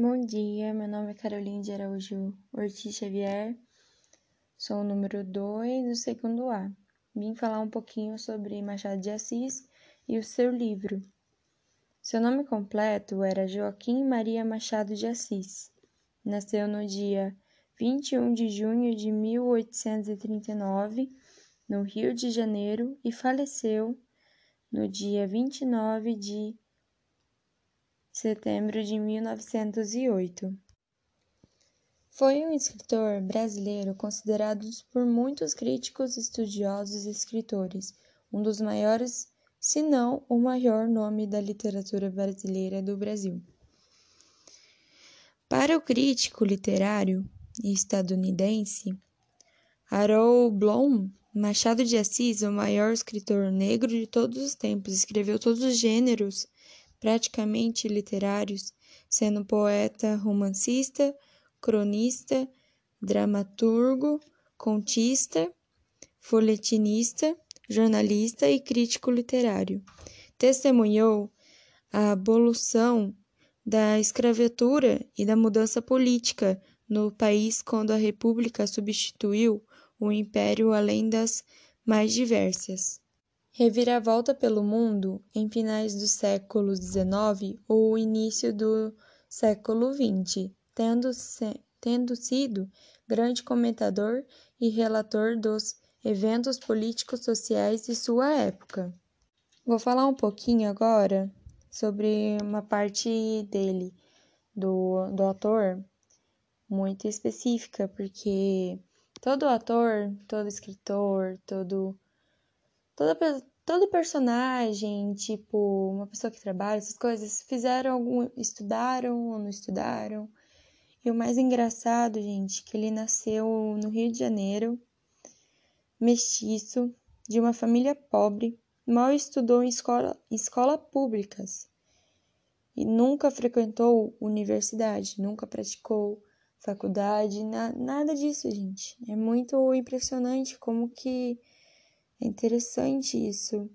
Bom dia, meu nome é Caroline de Araújo Ortiz Xavier, sou o número 2 do segundo A. Vim falar um pouquinho sobre Machado de Assis e o seu livro. Seu nome completo era Joaquim Maria Machado de Assis. Nasceu no dia 21 de junho de 1839, no Rio de Janeiro, e faleceu no dia 29 de setembro de 1908. Foi um escritor brasileiro considerado por muitos críticos, estudiosos e escritores um dos maiores, se não o maior nome da literatura brasileira do Brasil. Para o crítico literário estadunidense Harold Bloom, Machado de Assis, o maior escritor negro de todos os tempos, escreveu todos os gêneros praticamente literários, sendo poeta, romancista, cronista, dramaturgo, contista, folhetinista, jornalista e crítico literário. Testemunhou a abolição da escravatura e da mudança política no país quando a República substituiu o Império além das mais diversas. Reviravolta pelo mundo em finais do século XIX ou início do século XX, tendo, se, tendo sido grande comentador e relator dos eventos políticos sociais de sua época. Vou falar um pouquinho agora sobre uma parte dele, do, do autor, muito específica, porque todo ator, todo escritor, todo toda todo personagem, tipo, uma pessoa que trabalha, essas coisas, fizeram algum. estudaram ou não estudaram. E o mais engraçado, gente, que ele nasceu no Rio de Janeiro, mestiço, de uma família pobre, mal estudou em escola, escola públicas e nunca frequentou universidade, nunca praticou faculdade, na, nada disso, gente. É muito impressionante como que é interessante isso.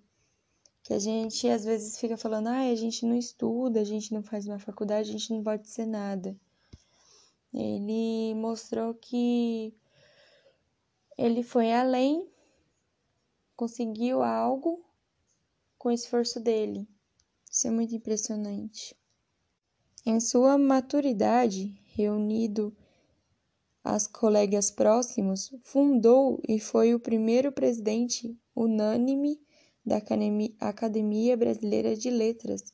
Que a gente às vezes fica falando, ah, a gente não estuda, a gente não faz uma faculdade, a gente não pode ser nada. Ele mostrou que ele foi além, conseguiu algo com o esforço dele. Isso é muito impressionante. Em sua maturidade, reunido as colegas próximos, fundou e foi o primeiro presidente unânime da Academia Brasileira de Letras.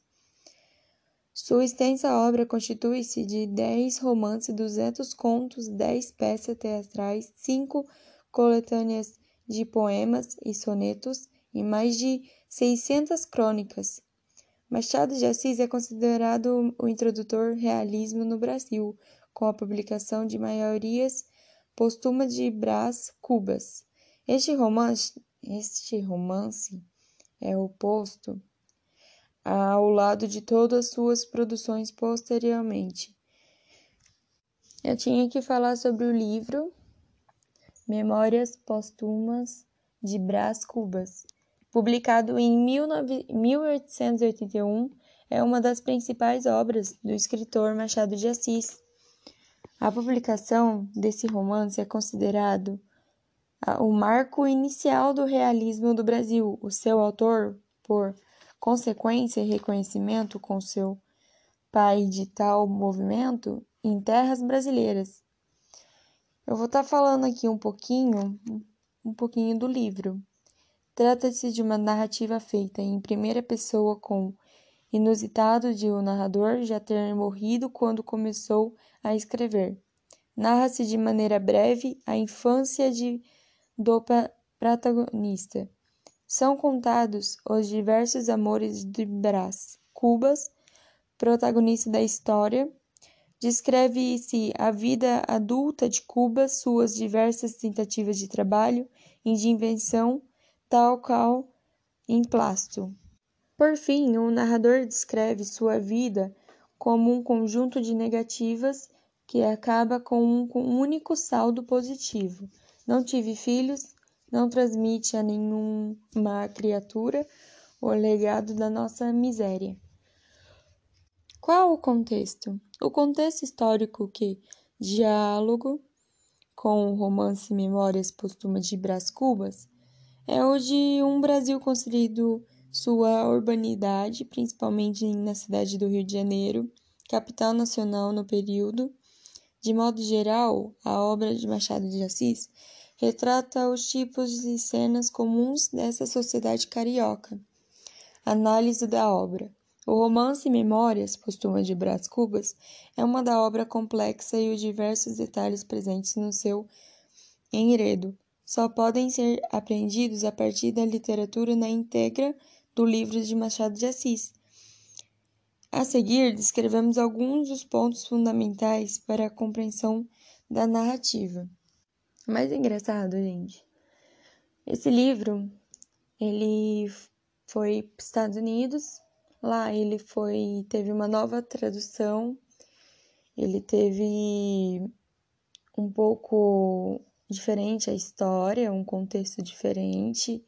Sua extensa obra constitui-se de dez romances, duzentos contos, dez peças teatrais, cinco coletâneas de poemas e sonetos e mais de seiscentas crônicas. Machado de Assis é considerado o introdutor realismo no Brasil, com a publicação de maiorias postuma de Brás Cubas. Este romance, este romance é oposto ao lado de todas as suas produções posteriormente. Eu tinha que falar sobre o livro Memórias Póstumas de Brás Cubas, publicado em 1881, é uma das principais obras do escritor Machado de Assis. A publicação desse romance é considerado o marco inicial do realismo do Brasil. O seu autor, por consequência e reconhecimento com seu pai de tal movimento em terras brasileiras. Eu vou estar tá falando aqui um pouquinho, um pouquinho do livro. Trata-se de uma narrativa feita em primeira pessoa com inusitado de o narrador já ter morrido quando começou a escrever. Narra-se de maneira breve a infância de, do protagonista. São contados os diversos amores de Brás Cubas, protagonista da história. Descreve-se a vida adulta de Cubas, suas diversas tentativas de trabalho e de invenção, tal qual em Plasto. Por fim, o narrador descreve sua vida como um conjunto de negativas que acaba com um, único saldo positivo. Não tive filhos, não transmite a nenhuma criatura o legado da nossa miséria. Qual o contexto? O contexto histórico que diálogo com o romance Memórias Póstumas de Brás Cubas é o de um Brasil construído sua urbanidade, principalmente na cidade do Rio de Janeiro, capital nacional no período. De modo geral, a obra de Machado de Assis retrata os tipos de cenas comuns dessa sociedade carioca. Análise da obra. O romance Memórias Póstumas de Brás Cubas é uma da obra complexa e os diversos detalhes presentes no seu enredo só podem ser apreendidos a partir da literatura na íntegra do livro de Machado de Assis. A seguir, descrevemos alguns dos pontos fundamentais para a compreensão da narrativa. O mais engraçado, gente, esse livro, ele foi para os Estados Unidos, lá ele foi, teve uma nova tradução, ele teve um pouco diferente a história, um contexto diferente,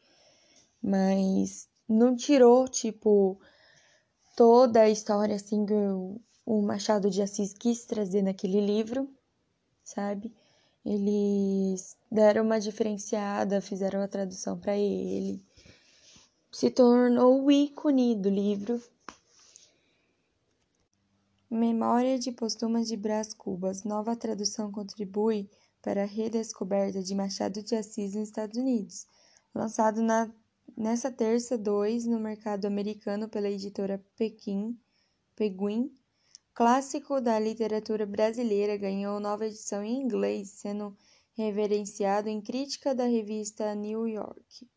mas não tirou, tipo, toda a história assim que o Machado de Assis quis trazer naquele livro, sabe? Eles deram uma diferenciada, fizeram a tradução para ele. Se tornou o ícone do livro. Memória de Postumas de Brás Cubas. Nova tradução contribui para a redescoberta de Machado de Assis nos Estados Unidos. Lançado na Nessa terça, dois no mercado americano pela editora Pequim, Peguin, clássico da literatura brasileira, ganhou nova edição em inglês, sendo reverenciado em crítica da revista New York.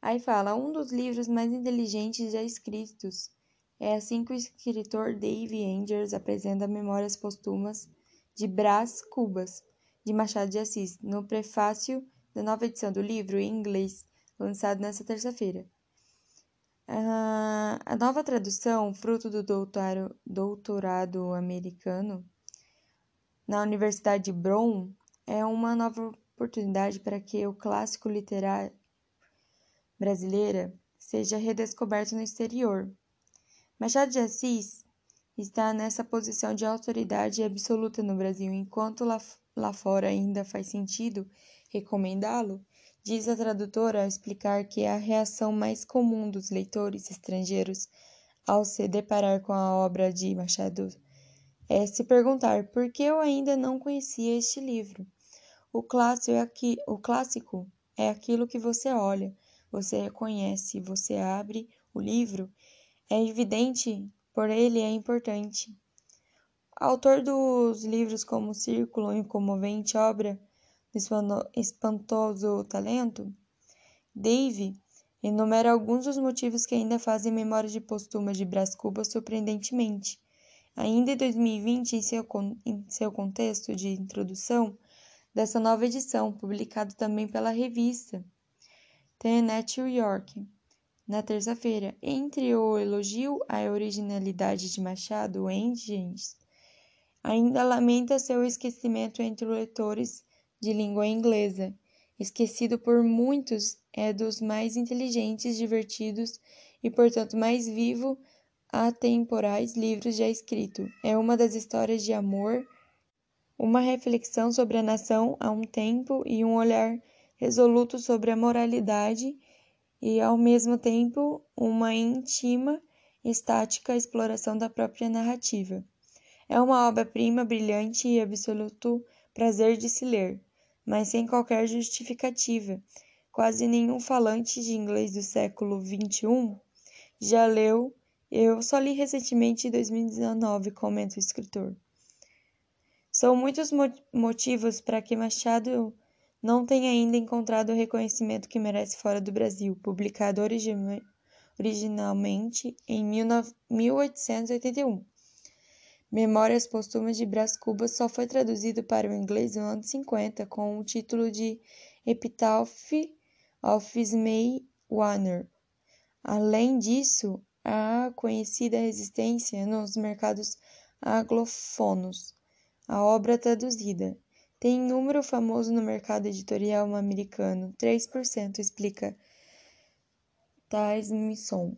Aí fala, um dos livros mais inteligentes já escritos. É assim que o escritor Dave Angers apresenta Memórias Póstumas de Brás Cubas, de Machado de Assis, no prefácio da nova edição do livro em inglês lançado nesta terça-feira. Uh, a nova tradução, fruto do doutorado, doutorado americano na Universidade de Brown, é uma nova oportunidade para que o clássico literário brasileira seja redescoberto no exterior. Machado de Assis está nessa posição de autoridade absoluta no Brasil, enquanto lá, lá fora ainda faz sentido recomendá-lo, Diz a tradutora ao explicar que a reação mais comum dos leitores estrangeiros ao se deparar com a obra de Machado é se perguntar por que eu ainda não conhecia este livro. O clássico é, aqui, o clássico é aquilo que você olha, você reconhece, você abre o livro, é evidente, por ele é importante. Autor dos livros como Círculo e Comovente Obra espantoso talento, Dave enumera alguns dos motivos que ainda fazem memória de postuma de Brás Cubas surpreendentemente. Ainda em 2020, em seu, em seu contexto de introdução dessa nova edição, publicado também pela revista TNet New York, na terça-feira, entre o elogio à originalidade de Machado, Engels ainda lamenta seu esquecimento entre leitores de língua inglesa. Esquecido por muitos, é dos mais inteligentes, divertidos e, portanto, mais vivo atemporais livros já escrito. É uma das histórias de amor, uma reflexão sobre a nação a um tempo e um olhar resoluto sobre a moralidade e, ao mesmo tempo, uma íntima, estática exploração da própria narrativa. É uma obra-prima brilhante e absoluto prazer de se ler mas sem qualquer justificativa. Quase nenhum falante de inglês do século XXI já leu. Eu só li recentemente em 2019, comenta o escritor. São muitos motivos para que Machado não tenha ainda encontrado o reconhecimento que merece fora do Brasil, publicado originalmente em 1881. Memórias Póstumas de Brás Cubas só foi traduzido para o inglês no ano 50 com o título de Epitaph of Ismay Warner. Além disso, há conhecida resistência nos mercados anglófonos. A obra traduzida tem número famoso no mercado editorial americano, 3%, explica Misson.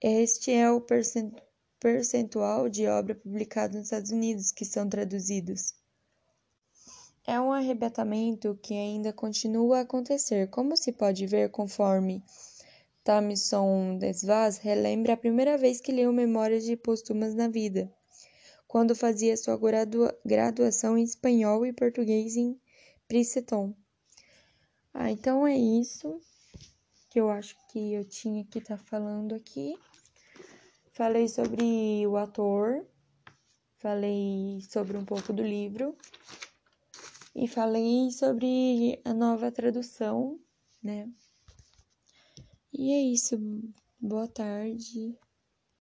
Este é o percentual percentual de obra publicada nos Estados Unidos que são traduzidos. É um arrebatamento que ainda continua a acontecer, como se pode ver conforme Thomson Desvas relembra a primeira vez que leu Memórias de Póstumas na Vida, quando fazia sua gradua graduação em espanhol e português em Princeton. Ah, então é isso que eu acho que eu tinha que estar tá falando aqui. Falei sobre o ator, falei sobre um pouco do livro e falei sobre a nova tradução, né? E é isso. Boa tarde.